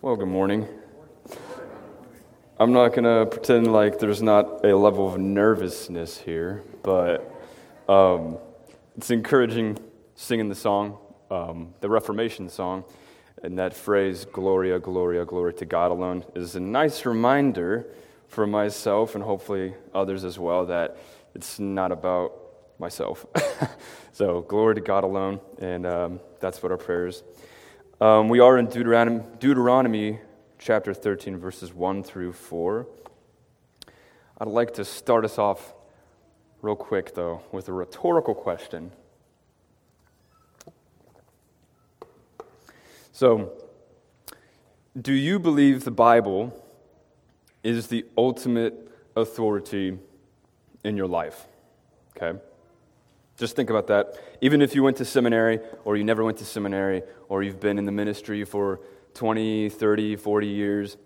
Well, good morning. I'm not going to pretend like there's not a level of nervousness here, but um, it's encouraging singing the song, um, the Reformation song, and that phrase, Gloria, Gloria, glory to God alone, is a nice reminder for myself and hopefully others as well that it's not about myself. so, glory to God alone, and um, that's what our prayers um, we are in Deuteronomy, Deuteronomy chapter 13, verses 1 through 4. I'd like to start us off real quick, though, with a rhetorical question. So, do you believe the Bible is the ultimate authority in your life? Okay? Just think about that. Even if you went to seminary or you never went to seminary or you've been in the ministry for 20, 30, 40 years,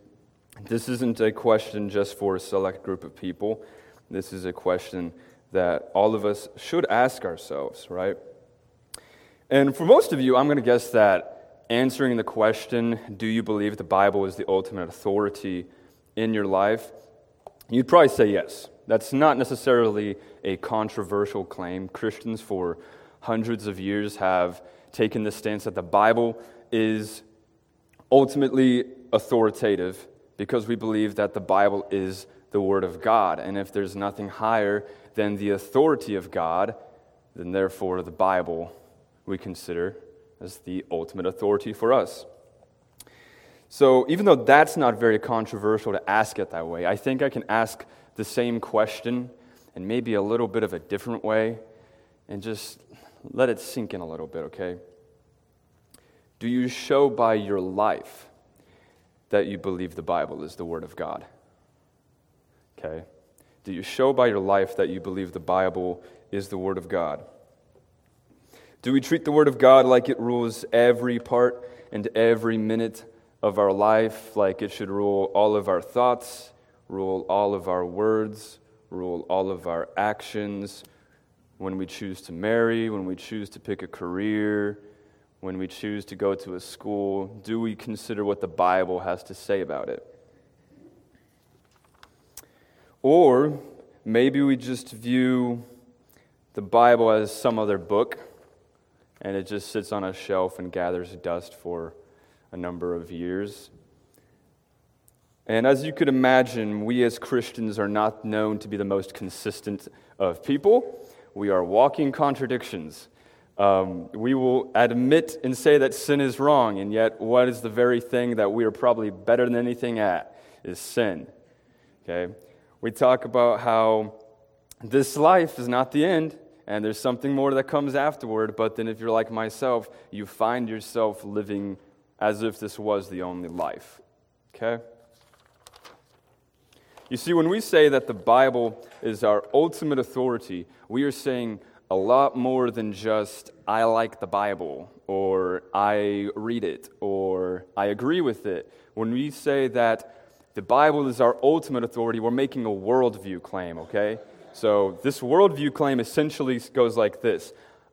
this isn't a question just for a select group of people. This is a question that all of us should ask ourselves, right? And for most of you, I'm going to guess that answering the question, do you believe the Bible is the ultimate authority in your life? You'd probably say yes. That's not necessarily a controversial claim. Christians for hundreds of years have taken the stance that the Bible is ultimately authoritative because we believe that the Bible is the Word of God. And if there's nothing higher than the authority of God, then therefore the Bible we consider as the ultimate authority for us. So, even though that's not very controversial to ask it that way, I think I can ask the same question and maybe a little bit of a different way and just let it sink in a little bit, okay? Do you show by your life that you believe the Bible is the Word of God? Okay? Do you show by your life that you believe the Bible is the Word of God? Do we treat the Word of God like it rules every part and every minute of our life, like it should rule all of our thoughts, rule all of our words, rule all of our actions when we choose to marry, when we choose to pick a career, when we choose to go to a school? Do we consider what the Bible has to say about it? Or maybe we just view the Bible as some other book and it just sits on a shelf and gathers dust for a number of years. And as you could imagine, we as Christians are not known to be the most consistent of people. We are walking contradictions. Um, we will admit and say that sin is wrong, and yet, what is the very thing that we are probably better than anything at is sin. Okay? We talk about how this life is not the end, and there's something more that comes afterward, but then if you're like myself, you find yourself living as if this was the only life. Okay? You see, when we say that the Bible is our ultimate authority, we are saying a lot more than just, I like the Bible, or I read it, or I agree with it. When we say that the Bible is our ultimate authority, we're making a worldview claim, okay? So this worldview claim essentially goes like this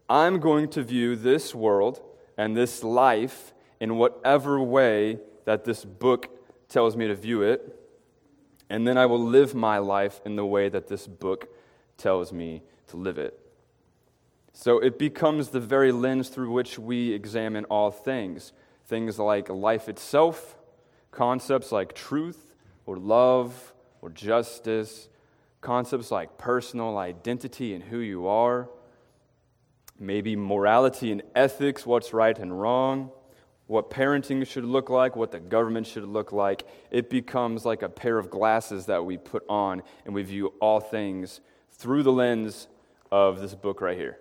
I'm going to view this world and this life in whatever way that this book tells me to view it and then I will live my life in the way that this book tells me to live it. So it becomes the very lens through which we examine all things things like life itself, concepts like truth or love or justice, concepts like personal identity and who you are, maybe morality and ethics, what's right and wrong what parenting should look like, what the government should look like, it becomes like a pair of glasses that we put on and we view all things through the lens of this book right here.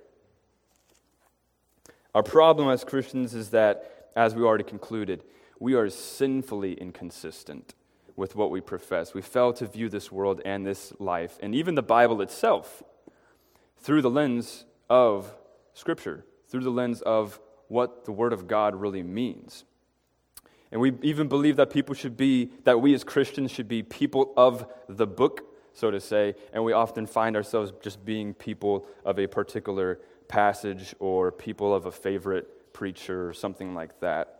Our problem as Christians is that, as we already concluded, we are sinfully inconsistent with what we profess. We fail to view this world and this life, and even the Bible itself, through the lens of Scripture, through the lens of what the Word of God really means. And we even believe that people should be, that we as Christians should be people of the book, so to say, and we often find ourselves just being people of a particular passage or people of a favorite preacher or something like that.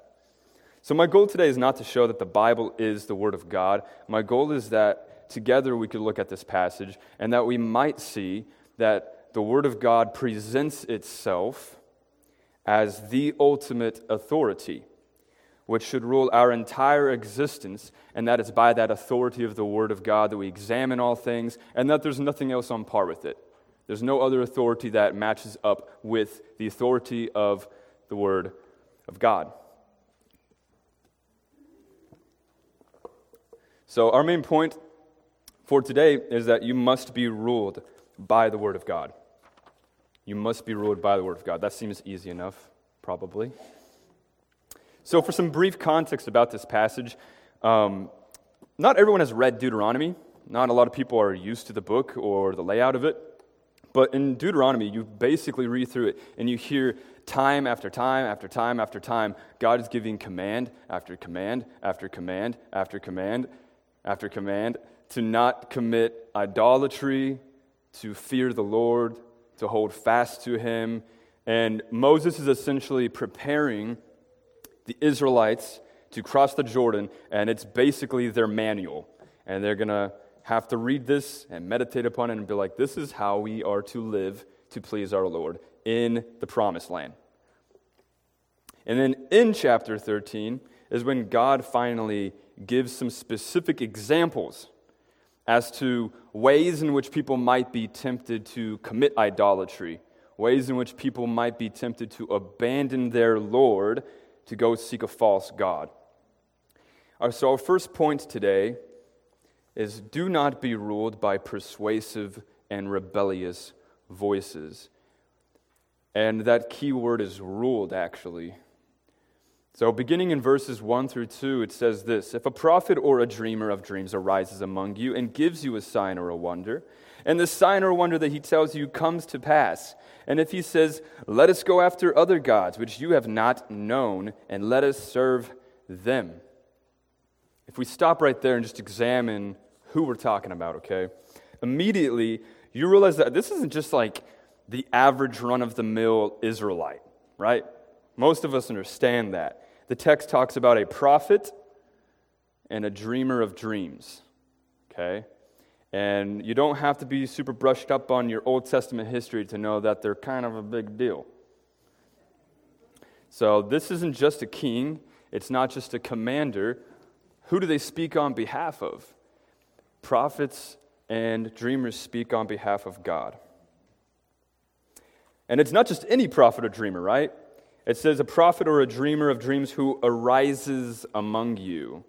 So, my goal today is not to show that the Bible is the Word of God. My goal is that together we could look at this passage and that we might see that the Word of God presents itself as the ultimate authority, which should rule our entire existence, and that it's by that authority of the Word of God that we examine all things, and that there's nothing else on par with it. There's no other authority that matches up with the authority of the Word of God. So, our main point for today is that you must be ruled by the Word of God. You must be ruled by the Word of God. That seems easy enough, probably. So, for some brief context about this passage, um, not everyone has read Deuteronomy. Not a lot of people are used to the book or the layout of it. But in Deuteronomy, you basically read through it and you hear time after time after time after time, God is giving command after command after command after command after command to not commit idolatry, to fear the Lord, to hold fast to Him. And Moses is essentially preparing the Israelites to cross the Jordan, and it's basically their manual. And they're going to have to read this and meditate upon it and be like, this is how we are to live to please our Lord in the promised land. And then in chapter 13 is when God finally gives some specific examples as to ways in which people might be tempted to commit idolatry, ways in which people might be tempted to abandon their Lord to go seek a false God. Uh, so, our first point today is do not be ruled by persuasive and rebellious voices. And that key word is ruled, actually. So, beginning in verses 1 through 2, it says this If a prophet or a dreamer of dreams arises among you and gives you a sign or a wonder, and the sign or wonder that he tells you comes to pass, and if he says, Let us go after other gods which you have not known, and let us serve them. If we stop right there and just examine who we're talking about, okay, immediately you realize that this isn't just like the average run of the mill Israelite, right? Most of us understand that the text talks about a prophet and a dreamer of dreams. Okay? And you don't have to be super brushed up on your Old Testament history to know that they're kind of a big deal. So, this isn't just a king, it's not just a commander. Who do they speak on behalf of? Prophets and dreamers speak on behalf of God. And it's not just any prophet or dreamer, right? It says, a prophet or a dreamer of dreams who arises among you.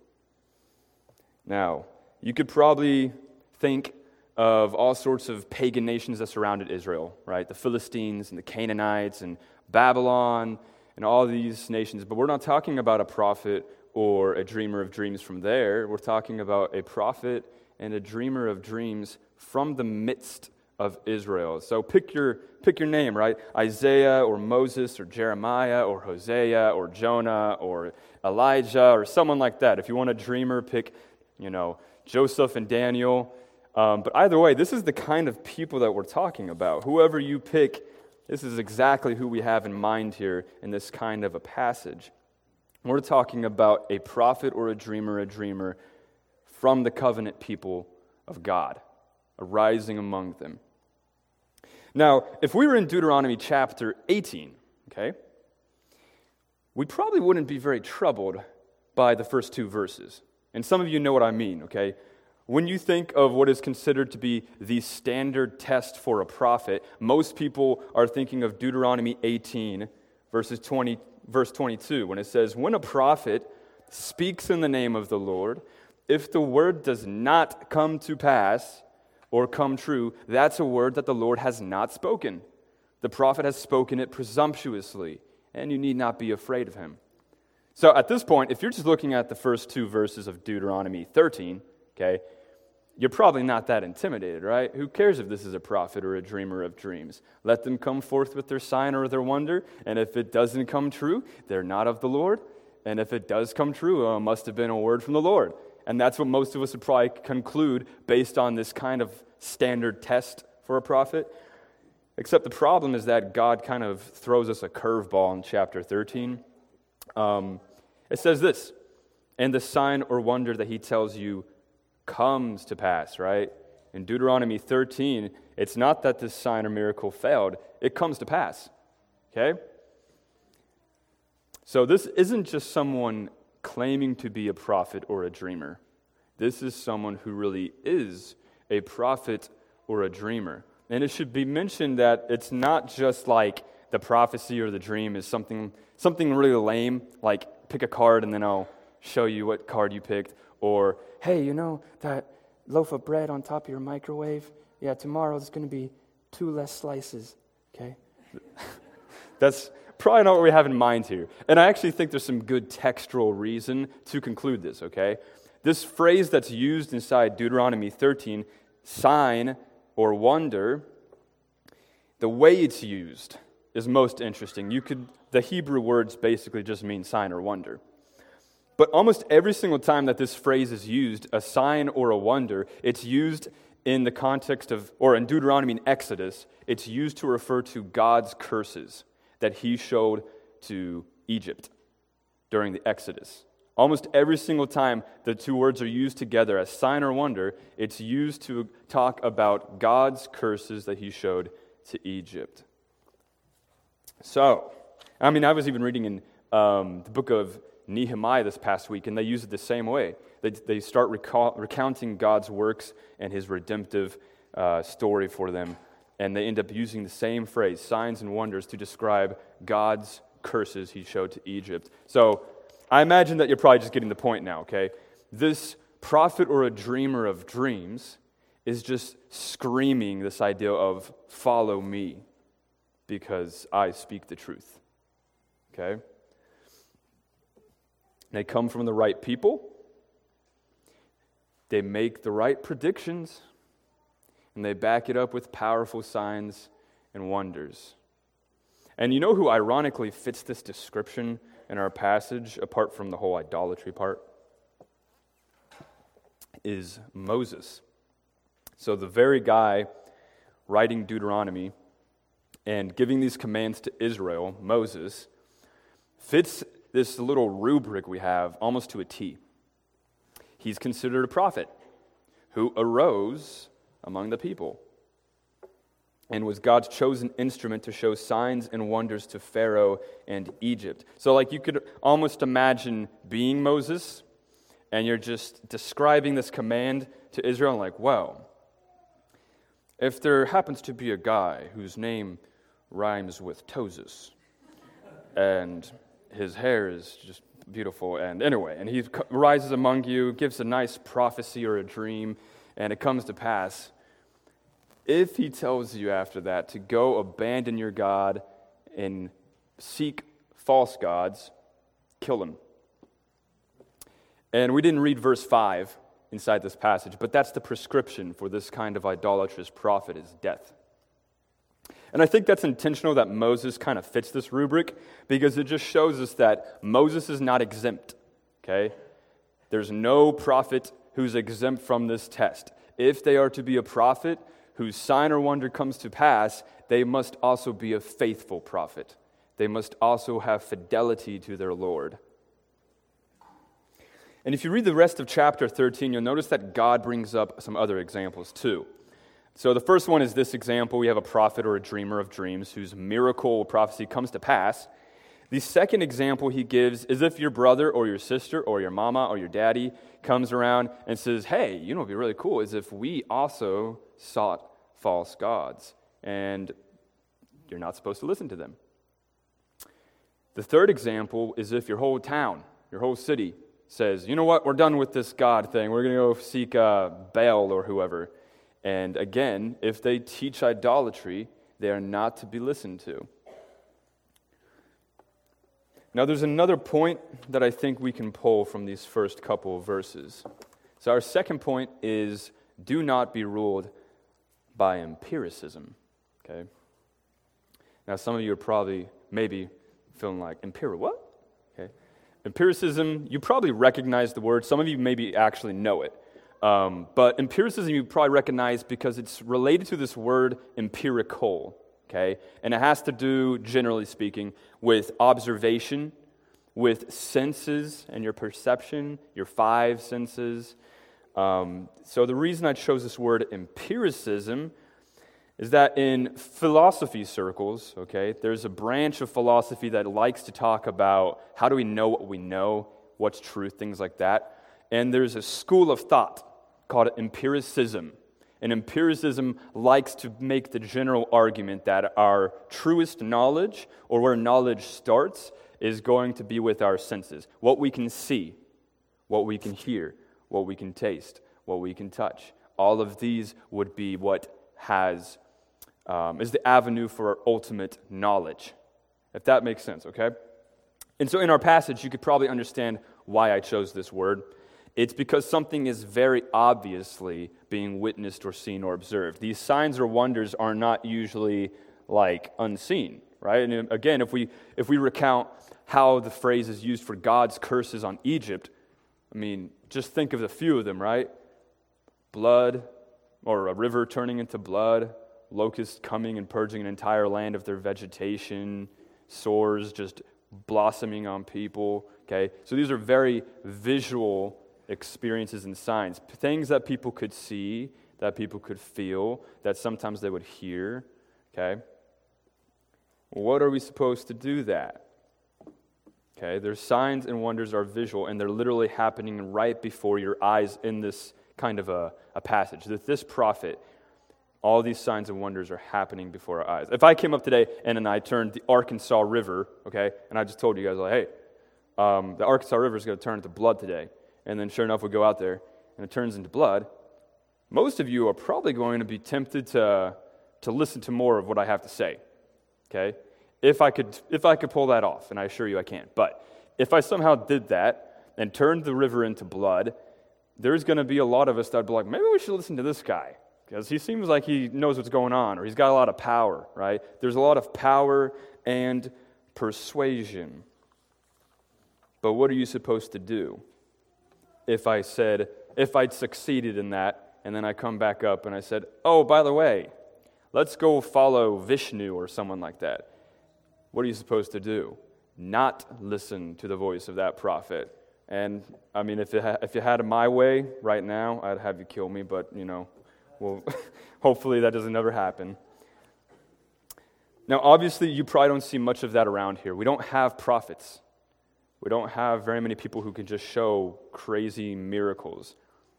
Now, you could probably think of all sorts of pagan nations that surrounded Israel, right? The Philistines and the Canaanites and Babylon and all these nations. But we're not talking about a prophet or a dreamer of dreams from there. We're talking about a prophet and a dreamer of dreams from the midst of Israel. So pick your, pick your name, right? Isaiah or Moses or Jeremiah or Hosea or Jonah or Elijah or someone like that. If you want a dreamer, pick, you know, Joseph and Daniel. Um, but either way, this is the kind of people that we're talking about. Whoever you pick, this is exactly who we have in mind here in this kind of a passage. We're talking about a prophet or a dreamer, a dreamer from the covenant people of God, arising among them. Now, if we were in Deuteronomy chapter 18, okay, we probably wouldn't be very troubled by the first two verses. And some of you know what I mean, okay? When you think of what is considered to be the standard test for a prophet, most people are thinking of Deuteronomy 18, verses 20, verse 22, when it says, When a prophet speaks in the name of the Lord, if the word does not come to pass, or come true, that's a word that the Lord has not spoken. The prophet has spoken it presumptuously, and you need not be afraid of him. So at this point, if you're just looking at the first two verses of Deuteronomy 13, okay, you're probably not that intimidated, right? Who cares if this is a prophet or a dreamer of dreams? Let them come forth with their sign or their wonder, and if it doesn't come true, they're not of the Lord. And if it does come true, it must have been a word from the Lord. And that's what most of us would probably conclude based on this kind of standard test for a prophet. Except the problem is that God kind of throws us a curveball in chapter 13. Um, It says this, and the sign or wonder that he tells you comes to pass, right? In Deuteronomy 13, it's not that this sign or miracle failed, it comes to pass. Okay? So this isn't just someone claiming to be a prophet or a dreamer. This is someone who really is a prophet or a dreamer. And it should be mentioned that it's not just like the prophecy or the dream is something, something really lame, like pick a card and then I'll show you what card you picked, or hey, you know that loaf of bread on top of your microwave? Yeah, tomorrow there's going to be two less slices, okay? That's probably not what we have in mind here. And I actually think there's some good textual reason to conclude this, okay? This phrase that's used inside Deuteronomy 13, sign or wonder, the way it's used is most interesting. You could the Hebrew words basically just mean sign or wonder. But almost every single time that this phrase is used, a sign or a wonder, it's used in the context of, or in Deuteronomy and Exodus, it's used to refer to God's curses that he showed to Egypt during the Exodus. Almost every single time the two words are used together as sign or wonder, it's used to talk about God's curses that he showed to Egypt. So, I mean, I was even reading in um, the book of Nehemiah this past week, and they use it the same way. They, they start recall, recounting God's works and his redemptive uh, story for them, and they end up using the same phrase, signs and wonders, to describe God's curses he showed to Egypt. So I imagine that you're probably just getting the point now, okay? This prophet or a dreamer of dreams is just screaming this idea of follow me because I speak the truth, okay? They come from the right people. They make the right predictions. And they back it up with powerful signs and wonders. And you know who ironically fits this description in our passage, apart from the whole idolatry part? Is Moses. So, the very guy writing Deuteronomy and giving these commands to Israel, Moses, fits this little rubric we have almost to a T. He's considered a prophet who arose among the people and was God's chosen instrument to show signs and wonders to Pharaoh and Egypt. So, like, you could almost imagine being Moses and you're just describing this command to Israel, and like, wow, if there happens to be a guy whose name rhymes with Toses, and his hair is just beautiful. And anyway, and he rises among you, gives a nice prophecy or a dream, and it comes to pass. If he tells you after that to go abandon your God and seek false gods, kill him. And we didn't read verse 5 inside this passage, but that's the prescription for this kind of idolatrous prophet is death. And I think that's intentional that Moses kind of fits this rubric because it just shows us that Moses is not exempt, okay? There's no prophet who's exempt from this test. If they are to be a prophet whose sign or wonder comes to pass, they must also be a faithful prophet. They must also have fidelity to their Lord. And if you read the rest of chapter 13, you'll notice that God brings up some other examples too. So the first one is this example. We have a prophet or a dreamer of dreams whose miracle prophecy comes to pass. The second example he gives is if your brother or your sister or your mama or your daddy comes around and says, Hey, you know what would be really cool is if we also sought false gods. And you're not supposed to listen to them. The third example is if your whole town, your whole city, says, You know what, we're done with this God thing. We're going to go seek uh, Baal or whoever. And again, if they teach idolatry, they are not to be listened to. Now, there's another point that I think we can pull from these first couple of verses. So, our second point is do not be ruled by empiricism. Okay? Now, some of you are probably maybe feeling like, empirical, what? Okay. Empiricism, you probably recognize the word. Some of you maybe actually know it. Um, but empiricism you probably recognize because it's related to this word empirical, okay? And it has to do, generally speaking, with observation, with senses and your perception, your five senses. Um, so, the reason I chose this word empiricism is that in philosophy circles, okay, there's a branch of philosophy that likes to talk about how do we know what we know, what's truth, things like that. And there's a school of thought called empiricism. And empiricism likes to make the general argument that our truest knowledge, or where knowledge starts, is going to be with our senses. What we can see, what we can hear, what we can taste, what we can touch. All of these would be what has um, is the avenue for our ultimate knowledge, if that makes sense, okay? And so in our passage, you could probably understand why I chose this word. It's because something is very obviously being witnessed or seen or observed. These signs or wonders are not usually like unseen, right? And again, if we if we recount how the phrase is used for God's curses on Egypt, I mean, just think of a few of them, right? Blood or a river turning into blood, locusts coming and purging an entire land of their vegetation, sores just blossoming on people. Okay, so these are very visual experiences and signs, things that people could see, that people could feel, that sometimes they would hear. Okay, what are we supposed to do that? Okay, their signs and wonders are visual, and they're literally happening right before your eyes in this kind of a, a passage. That this prophet all these signs and wonders are happening before our eyes. If I came up today and I turned the Arkansas River, okay, and I just told you guys, like, hey, um, the Arkansas River is going to turn into blood today, and then sure enough, we go out there and it turns into blood, most of you are probably going to be tempted to, to listen to more of what I have to say, okay? If I, could, if I could pull that off, and I assure you I can't. But if I somehow did that and turned the river into blood, there's going to be a lot of us that would be like, maybe we should listen to this guy because he seems like he knows what's going on or he's got a lot of power, right? There's a lot of power and persuasion. But what are you supposed to do if I said, if I'd succeeded in that, and then I come back up and I said, oh, by the way, let's go follow Vishnu or someone like that? What are you supposed to do? Not listen to the voice of that prophet. And I mean, if, ha- if you had my way right now, I'd have you kill me, but you know, well, hopefully that doesn't ever happen. Now, obviously, you probably don't see much of that around here. We don't have prophets. We don't have very many people who can just show crazy miracles.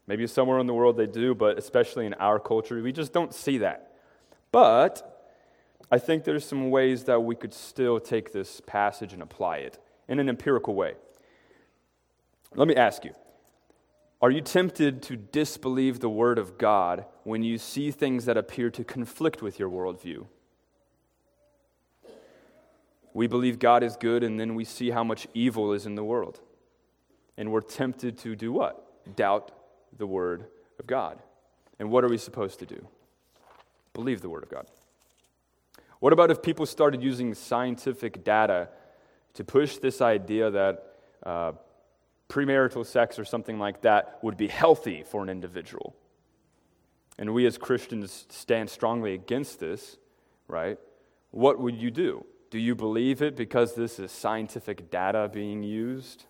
Maybe somewhere in the world they do, but especially in our culture, we just don't see that. But I think there's some ways that we could still take this passage and apply it in an empirical way. Let me ask you are you tempted to disbelieve the Word of God when you see things that appear to conflict with your worldview? We believe God is good, and then we see how much evil is in the world. And we're tempted to do what? Doubt the Word of God. And what are we supposed to do? Believe the Word of God. What about if people started using scientific data to push this idea that uh, premarital sex or something like that would be healthy for an individual. And we as Christians stand strongly against this, right? What would you do? Do you believe it because this is scientific data being used?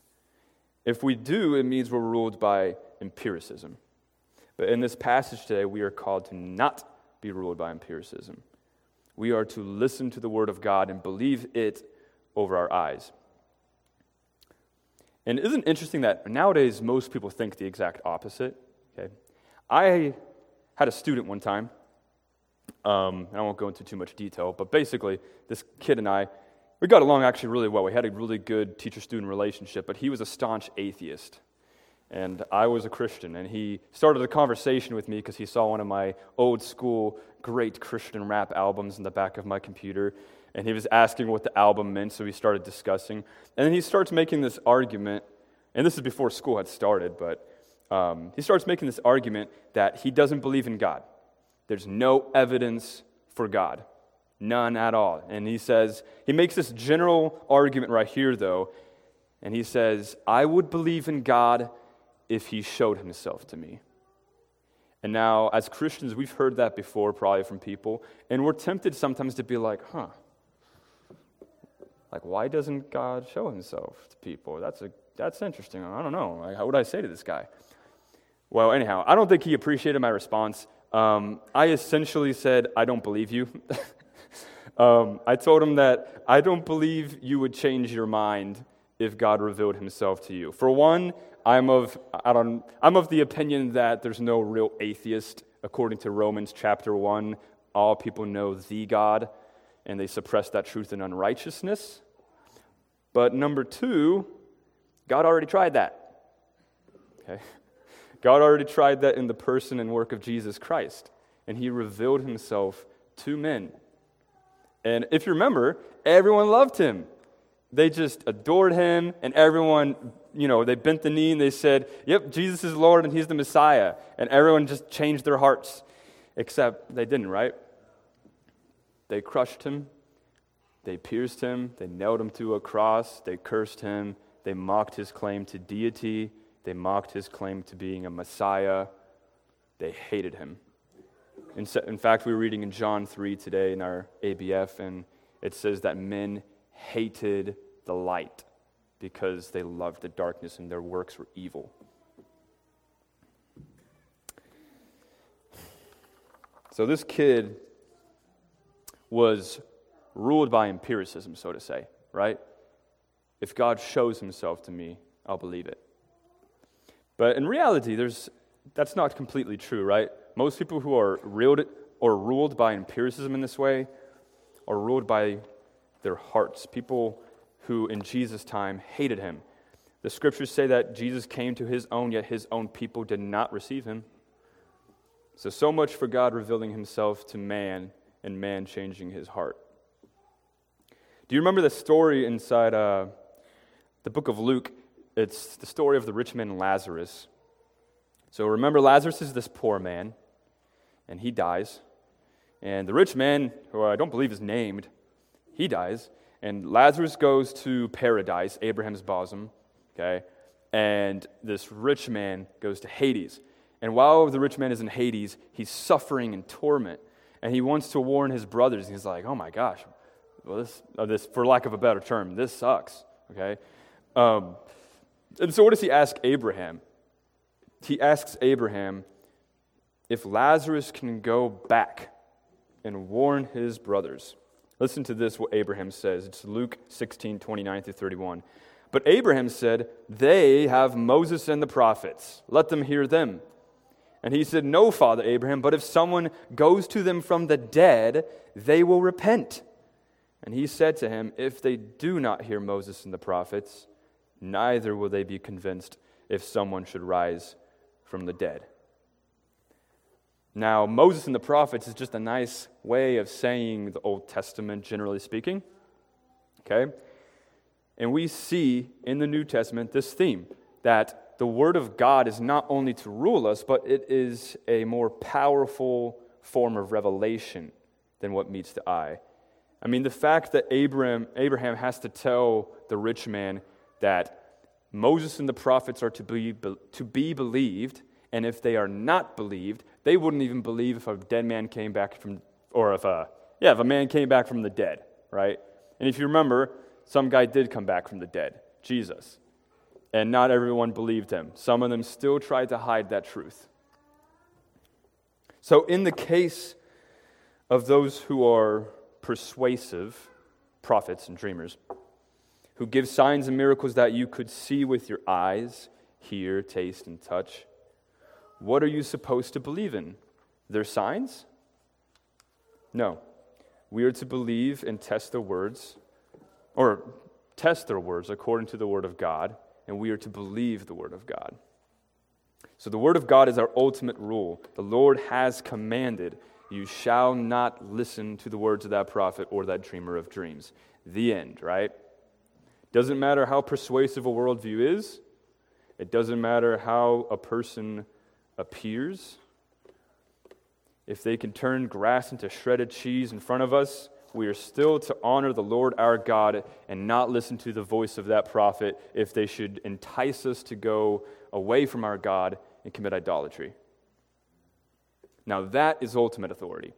If we do, it means we're ruled by empiricism. But in this passage today, we are called to not be ruled by empiricism. We are to listen to the Word of God and believe it over our eyes. And isn't it interesting that nowadays most people think the exact opposite? Okay. I had a student one time, um, I won't go into too much detail, but basically, this kid and I, we got along actually really well. We had a really good teacher student relationship, but he was a staunch atheist. And I was a Christian. And he started a conversation with me because he saw one of my old school great Christian rap albums in the back of my computer and he was asking what the album meant, so we started discussing. And then he starts making this argument, and this is before school had started, but um, he starts making this argument that he doesn't believe in God. There's no evidence for God, none at all. And he says, he makes this general argument right here, though, and he says, I would believe in God if he showed himself to me. And now, as Christians, we've heard that before, probably from people, and we're tempted sometimes to be like, huh, Like, why doesn't God show himself to people? That's, a, that's interesting. I don't know. Like, how would I say to this guy? Well, anyhow, I don't think he appreciated my response. Um, I essentially said, I don't believe you. um, I told him that I don't believe you would change your mind if God revealed himself to you. For one, I'm of, I don't, I'm of the opinion that there's no real atheist. According to Romans chapter 1, all people know the God, and they suppress that truth in unrighteousness. But number two, God already tried that. Okay? God already tried that in the person and work of Jesus Christ, and he revealed himself to men. And if you remember, everyone loved him. They just adored him, and everyone, you know, they bent the knee and they said, Yep, Jesus is Lord and he's the Messiah. And everyone just changed their hearts, except they didn't, right? They crushed him, they pierced him, they nailed him to a cross, they cursed him, they mocked his claim to deity, they mocked his claim to being a Messiah, they hated him. In, in fact, we were reading in John 3 today in our ABF, and it says that men hated the light because they loved the darkness and their works were evil. So this kid was ruled by empiricism, so to say, right? If God shows himself to me, I'll believe it. But in reality, there's, that's not completely true, right? Most people who are ruled or ruled by empiricism in this way are ruled by their hearts. People who in Jesus' time hated him. The scriptures say that Jesus came to his own, yet his own people did not receive him. So, so much for God revealing himself to man and man changing his heart. Do you remember the story inside uh, the book of Luke? It's the story of the rich man and Lazarus. So, remember, Lazarus is this poor man, and he dies. And the rich man, who I don't believe is named, he dies, and Lazarus goes to paradise, Abraham's bosom, okay? And this rich man goes to Hades. And while the rich man is in Hades, he's suffering in torment. And he wants to warn his brothers. He's like, oh my gosh, well, this, uh, this for lack of a better term, this sucks, okay? Um, and so what does he ask Abraham? He asks Abraham if Lazarus can go back and warn his brothers. Listen to this, what Abraham says. It's Luke 16, 29 through 31. But Abraham said, They have Moses and the prophets. Let them hear them. And he said, No, Father Abraham, but if someone goes to them from the dead, they will repent. And he said to him, If they do not hear Moses and the prophets, neither will they be convinced if someone should rise from the dead. Now, Moses and the prophets is just a nice way of saying the Old Testament, generally speaking. Okay? And we see in the New Testament this theme that the Word of God is not only to rule us, but it is a more powerful form of revelation than what meets the eye. I mean, the fact that Abraham, Abraham has to tell the rich man that Moses and the prophets are to be, to be believed, and if they are not believed, they wouldn't even believe if a dead man came back from, or if a, yeah, if a man came back from the dead, right? And if you remember, some guy did come back from the dead, Jesus. And not everyone believed him. Some of them still tried to hide that truth. So, in the case of those who are persuasive prophets and dreamers, who give signs and miracles that you could see with your eyes, hear, taste, and touch, what are you supposed to believe in? Their signs? No. We are to believe and test their words, or test their words according to the Word of God, and we are to believe the Word of God. So the Word of God is our ultimate rule. The Lord has commanded, You shall not listen to the words of that prophet or that dreamer of dreams. The end, right? Doesn't matter how persuasive a worldview is, it doesn't matter how a person appears, if they can turn grass into shredded cheese in front of us, we are still to honor the Lord our God and not listen to the voice of that prophet if they should entice us to go away from our God and commit idolatry. Now, that is ultimate authority.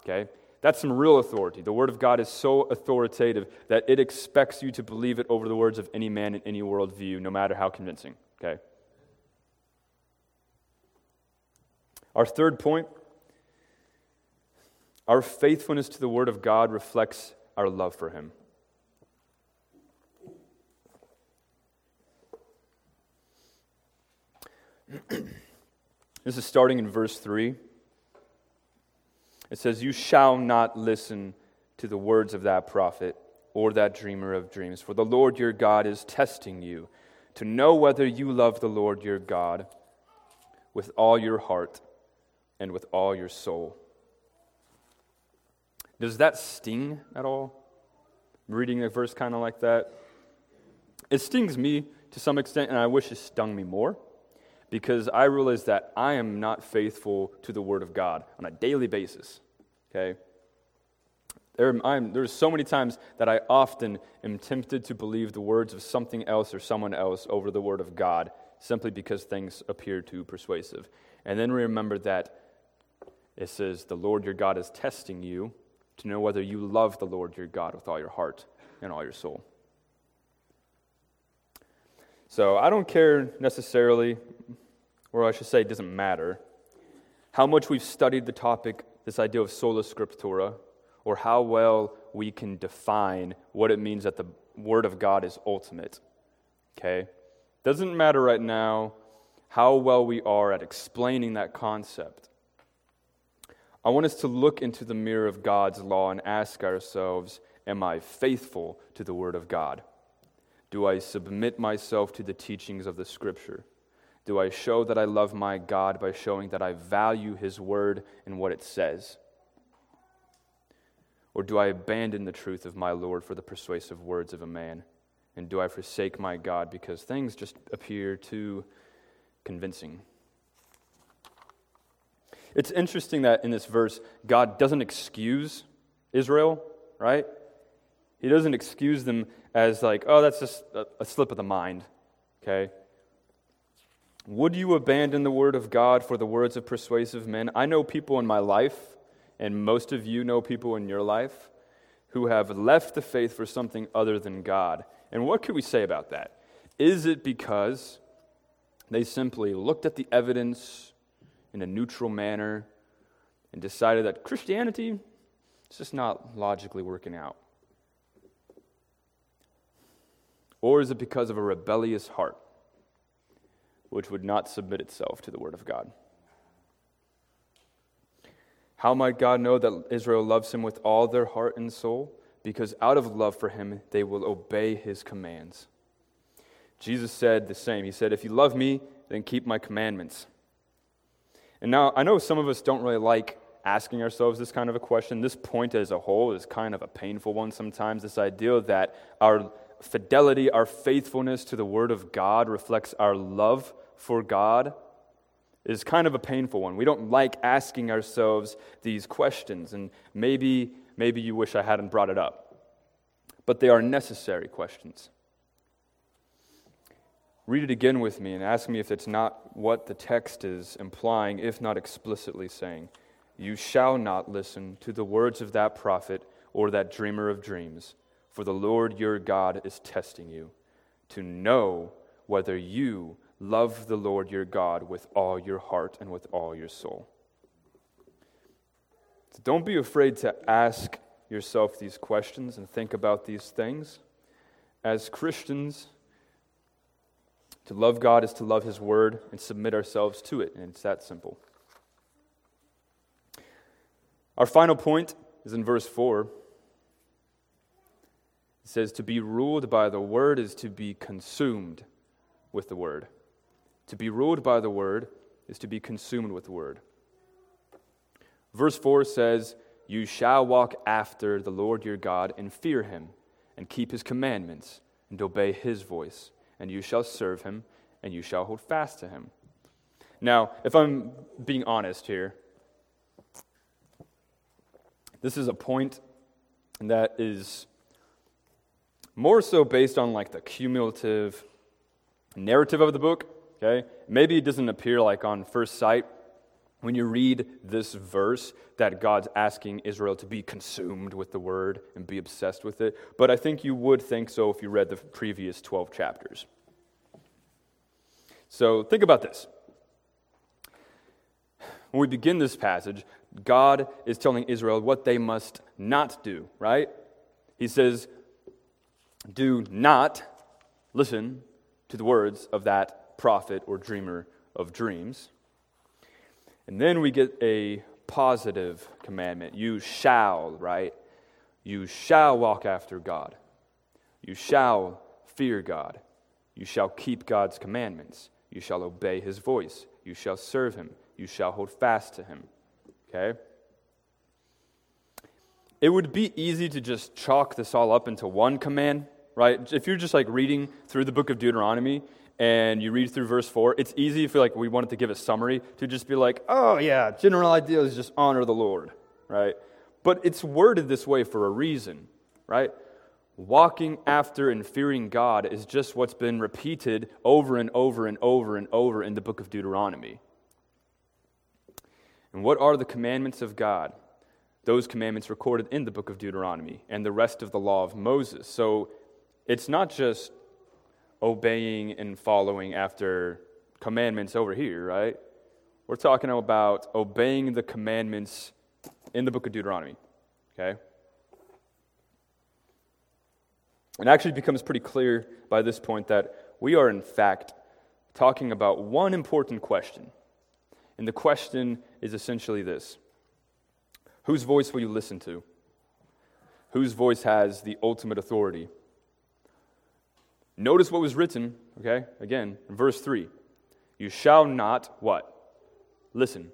Okay? That's some real authority. The Word of God is so authoritative that it expects you to believe it over the words of any man in any worldview, no matter how convincing. Okay? Our third point our faithfulness to the Word of God reflects our love for Him. this is starting in verse 3. It says, You shall not listen to the words of that prophet or that dreamer of dreams, for the Lord your God is testing you to know whether you love the Lord your God with all your heart and with all your soul. Does that sting at all? Reading a verse kind of like that? It stings me to some extent, and I wish it stung me more because I realize that I am not faithful to the Word of God on a daily basis. Okay? There, I'm, there's so many times that I often am tempted to believe the words of something else or someone else over the Word of God simply because things appear too persuasive. And then we remember that it says, The Lord your God is testing you to know whether you love the Lord your God with all your heart and all your soul. So I don't care necessarily, or I should say, it doesn't matter, how much we've studied the topic, this idea of sola scriptura, or how well we can define what it means that the Word of God is ultimate. Okay? Doesn't matter right now how well we are at explaining that concept. I want us to look into the mirror of God's law and ask ourselves Am I faithful to the Word of God? Do I submit myself to the teachings of the Scripture? Do I show that I love my God by showing that I value His Word and what it says? Or do I abandon the truth of my Lord for the persuasive words of a man? And do I forsake my God because things just appear too convincing? It's interesting that in this verse, God doesn't excuse Israel, right? He doesn't excuse them as like, oh, that's just a, a slip of the mind, okay? Would you abandon the word of God for the words of persuasive men? I know people in my life, and most of you know people in your life, who have left the faith for something other than God. And what could we say about that? Is it because they simply looked at the evidence in a neutral manner and decided that Christianity is just not logically working out? Or is it because of a rebellious heart which would not submit itself to the Word of God? How might God know that Israel loves him with all their heart and soul? Because out of love for him, they will obey his commands. Jesus said the same. He said, If you love me, then keep my commandments. And now, I know some of us don't really like asking ourselves this kind of a question. This point as a whole is kind of a painful one sometimes. This idea that our fidelity, our faithfulness to the Word of God reflects our love for God is kind of a painful one. We don't like asking ourselves these questions, and maybe, maybe you wish I hadn't brought it up. But they are necessary questions. Read it again with me and ask me if it's not what the text is implying, if not explicitly saying. You shall not listen to the words of that prophet or that dreamer of dreams, for the Lord your God is testing you to know whether you love the Lord your God with all your heart and with all your soul. So don't be afraid to ask yourself these questions and think about these things. As Christians, to love God is to love His Word and submit ourselves to it, and it's that simple. Our final point is in verse 4. It says, To be ruled by the Word is to be consumed with the Word. To be ruled by the Word is to be consumed with the Word. Verse 4 says, You shall walk after the Lord your God and fear him, and keep his commandments, and obey his voice and you shall serve him, and you shall hold fast to him. Now, if I'm being honest here, this is a point that is more so based on like the cumulative narrative of the book, okay? Maybe it doesn't appear like on first sight, when you read this verse that God's asking Israel to be consumed with the word and be obsessed with it, but I think you would think so if you read the previous 12 chapters. So think about this. When we begin this passage, God is telling Israel what they must not do, right? He says, Do not listen to the words of that prophet or dreamer of dreams. And then we get a positive commandment. You shall, right? You shall walk after God. You shall fear God. You shall keep God's commandments. You shall obey his voice. You shall serve him. You shall hold fast to him. Okay? It would be easy to just chalk this all up into one command, right? If you're just like reading through the book of Deuteronomy and you read through verse 4, it's easy if like we wanted to give a summary to just be like, oh yeah, general idea is just honor the Lord, right? But it's worded this way for a reason, right? Walking after and fearing God is just what's been repeated over and over and over and over in the book of Deuteronomy. And what are the commandments of God? Those commandments recorded in the book of Deuteronomy and the rest of the law of Moses. So it's not just obeying and following after commandments over here, right? We're talking about obeying the commandments in the book of Deuteronomy, okay? It actually becomes pretty clear by this point that we are, in fact, talking about one important question. And the question is essentially this Whose voice will you listen to? Whose voice has the ultimate authority? Notice what was written, okay? Again, in verse 3. You shall not what? Listen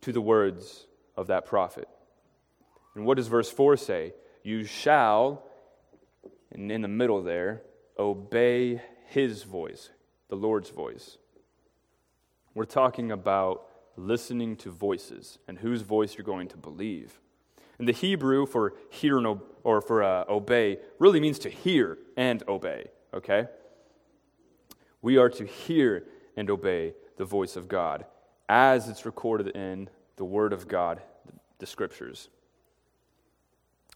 to the words of that prophet. And what does verse 4 say? You shall, and in the middle there, obey his voice, the Lord's voice. We're talking about listening to voices and whose voice you're going to believe. And the Hebrew for hear and or for uh, obey really means to hear and obey, okay? We are to hear and obey the voice of God as it's recorded in the Word of God, the Scriptures.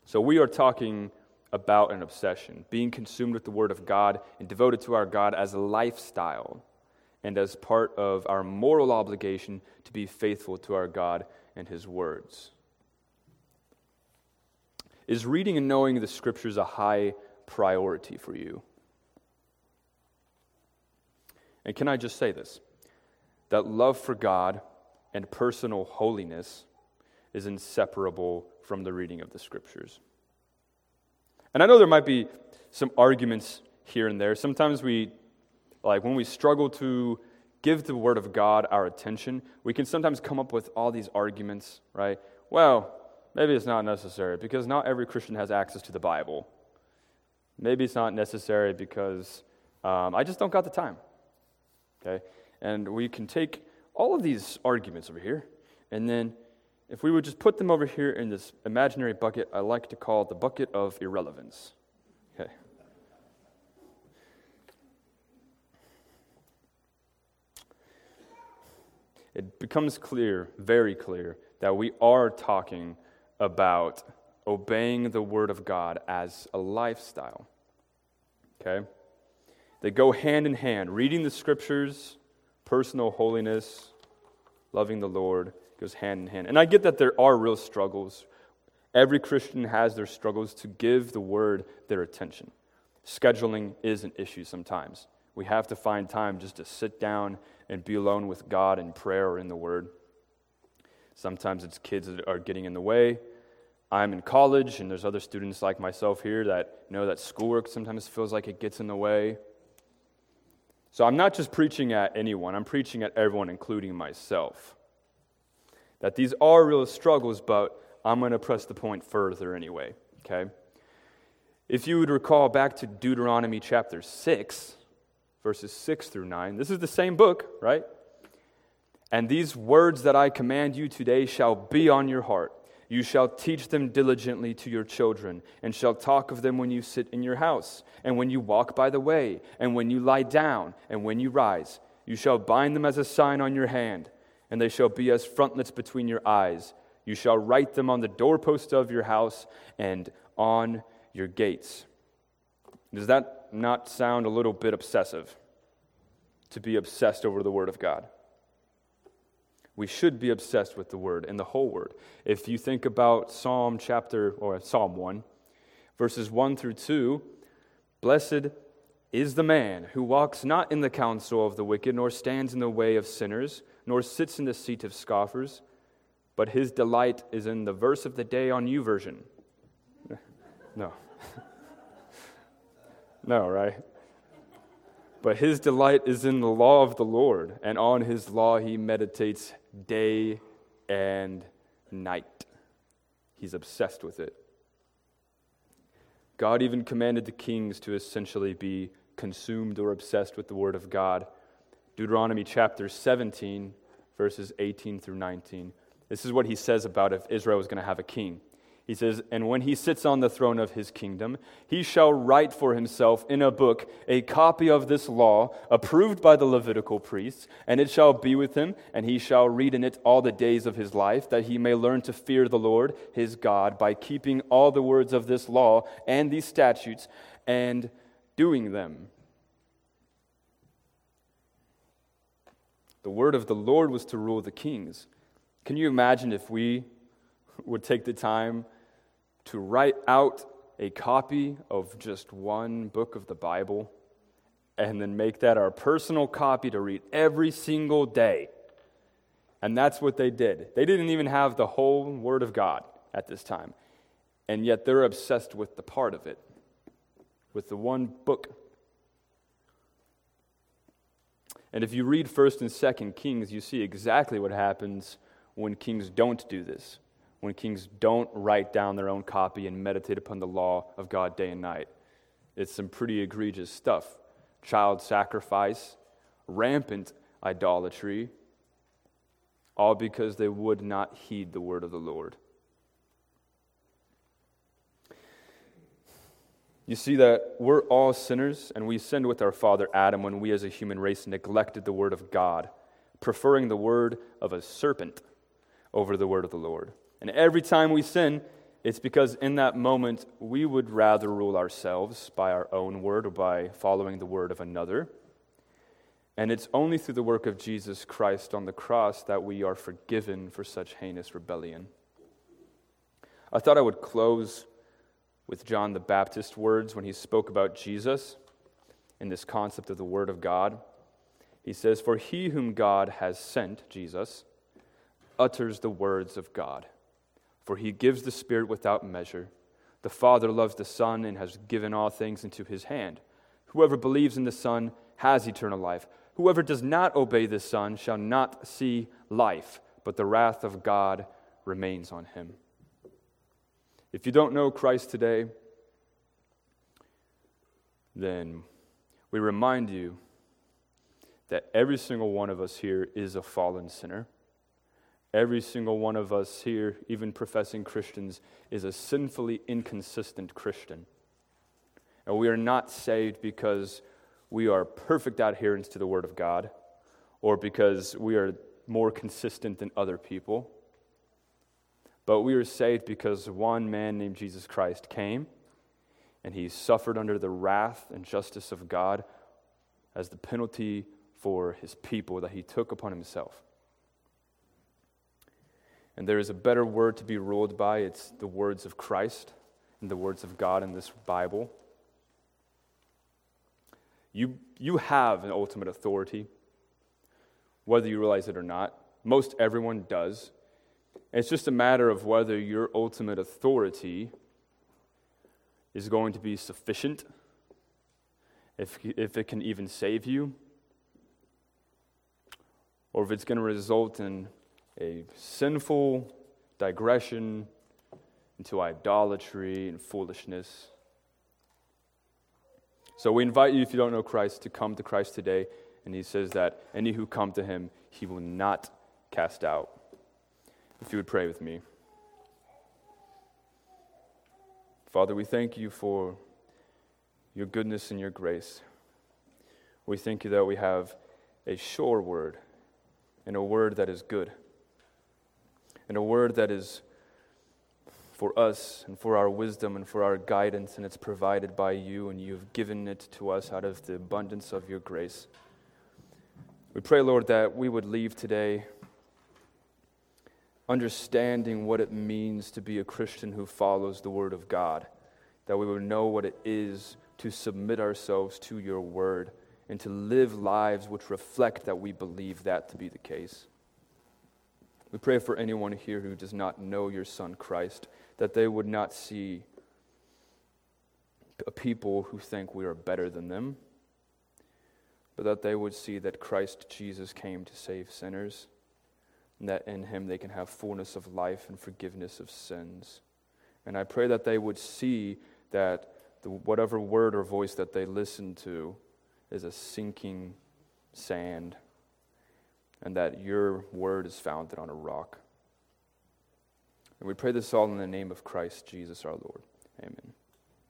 So we are talking about an obsession, being consumed with the Word of God and devoted to our God as a lifestyle and as part of our moral obligation to be faithful to our God and His words. Is reading and knowing the Scriptures a high priority for you? And can I just say this? That love for God and personal holiness is inseparable from the reading of the Scriptures. And I know there might be some arguments here and there. Sometimes we like when we struggle to give the Word of God our attention, we can sometimes come up with all these arguments, right? Well, maybe it's not necessary because not every Christian has access to the Bible. Maybe it's not necessary because um, I just don't got the time. Okay? And we can take all of these arguments over here, and then if we would just put them over here in this imaginary bucket, I like to call it the bucket of irrelevance. Okay. It becomes clear, very clear, that we are talking about obeying the Word of God as a lifestyle. Okay? They go hand in hand. Reading the Scriptures, personal holiness, loving the Lord goes hand in hand. And I get that there are real struggles. Every Christian has their struggles to give the Word their attention. Scheduling is an issue sometimes. We have to find time just to sit down and be alone with God in prayer or in the Word. Sometimes it's kids that are getting in the way. I'm in college, and there's other students like myself here that know that schoolwork sometimes feels like it gets in the way. So I'm not just preaching at anyone, I'm preaching at everyone, including myself. That these are real struggles, but I'm going to press the point further anyway, okay? If you would recall back to Deuteronomy chapter 6, verses 6 through 9. This is the same book, right? And these words that I command you today shall be on your heart. You shall teach them diligently to your children, and shall talk of them when you sit in your house, and when you walk by the way, and when you lie down, and when you rise. You shall bind them as a sign on your hand, and they shall be as frontlets between your eyes. You shall write them on the doorpost of your house and on your gates. Does that not sound a little bit obsessive? To be obsessed over the Word of God. We should be obsessed with the Word and the whole Word. If you think about Psalm chapter, or Psalm 1, verses 1 through 2, blessed is the man who walks not in the counsel of the wicked, nor stands in the way of sinners nor sits in the seat of scoffers, but his delight is in the verse of the day on YouVersion. no. no, right? But his delight is in the law of the Lord, and on his law he meditates day and night. He's obsessed with it. God even commanded the kings to essentially be consumed or obsessed with the Word of God Deuteronomy chapter 17, verses 18 through 19. This is what he says about if Israel was going to have a king. He says, And when he sits on the throne of his kingdom, he shall write for himself in a book a copy of this law, approved by the Levitical priests, and it shall be with him, and he shall read in it all the days of his life, that he may learn to fear the Lord his God by keeping all the words of this law and these statutes and doing them. The word of the Lord was to rule the kings. Can you imagine if we would take the time to write out a copy of just one book of the Bible and then make that our personal copy to read every single day? And that's what they did. They didn't even have the whole Word of God at this time. And yet they're obsessed with the part of it, with the one book And if you read 1st and 2nd Kings, you see exactly what happens when kings don't do this, when kings don't write down their own copy and meditate upon the law of God day and night. It's some pretty egregious stuff child sacrifice, rampant idolatry, all because they would not heed the word of the Lord. You see that we're all sinners, and we sinned with our father Adam when we as a human race neglected the word of God, preferring the word of a serpent over the word of the Lord. And every time we sin, it's because in that moment we would rather rule ourselves by our own word or by following the word of another. And it's only through the work of Jesus Christ on the cross that we are forgiven for such heinous rebellion. I thought I would close with John the Baptist's words when he spoke about Jesus in this concept of the Word of God. He says, For he whom God has sent, Jesus, utters the words of God. For he gives the Spirit without measure. The Father loves the Son and has given all things into his hand. Whoever believes in the Son has eternal life. Whoever does not obey the Son shall not see life, but the wrath of God remains on him. If you don't know Christ today, then we remind you that every single one of us here is a fallen sinner. Every single one of us here, even professing Christians, is a sinfully inconsistent Christian. And we are not saved because we are perfect adherents to the Word of God or because we are more consistent than other people. But we are saved because one man named Jesus Christ came and he suffered under the wrath and justice of God as the penalty for his people that he took upon himself. And there is a better word to be ruled by. It's the words of Christ and the words of God in this Bible. You, you have an ultimate authority, whether you realize it or not. Most everyone does. It's just a matter of whether your ultimate authority is going to be sufficient, if, if it can even save you, or if it's going to result in a sinful digression into idolatry and foolishness. So we invite you, if you don't know Christ, to come to Christ today. And he says that any who come to him, he will not cast out. If you would pray with me. Father, we thank you for your goodness and your grace. We thank you that we have a sure word, and a word that is good, and a word that is for us and for our wisdom and for our guidance, and it's provided by you, and you've given it to us out of the abundance of your grace. We pray, Lord, that we would leave today understanding what it means to be a Christian who follows the Word of God, that we would know what it is to submit ourselves to your Word and to live lives which reflect that we believe that to be the case. We pray for anyone here who does not know your Son Christ that they would not see a people who think we are better than them, but that they would see that Christ Jesus came to save sinners, and that in him they can have fullness of life and forgiveness of sins. And I pray that they would see that the, whatever word or voice that they listen to is a sinking sand, and that your word is founded on a rock. And we pray this all in the name of Christ Jesus our Lord. Amen.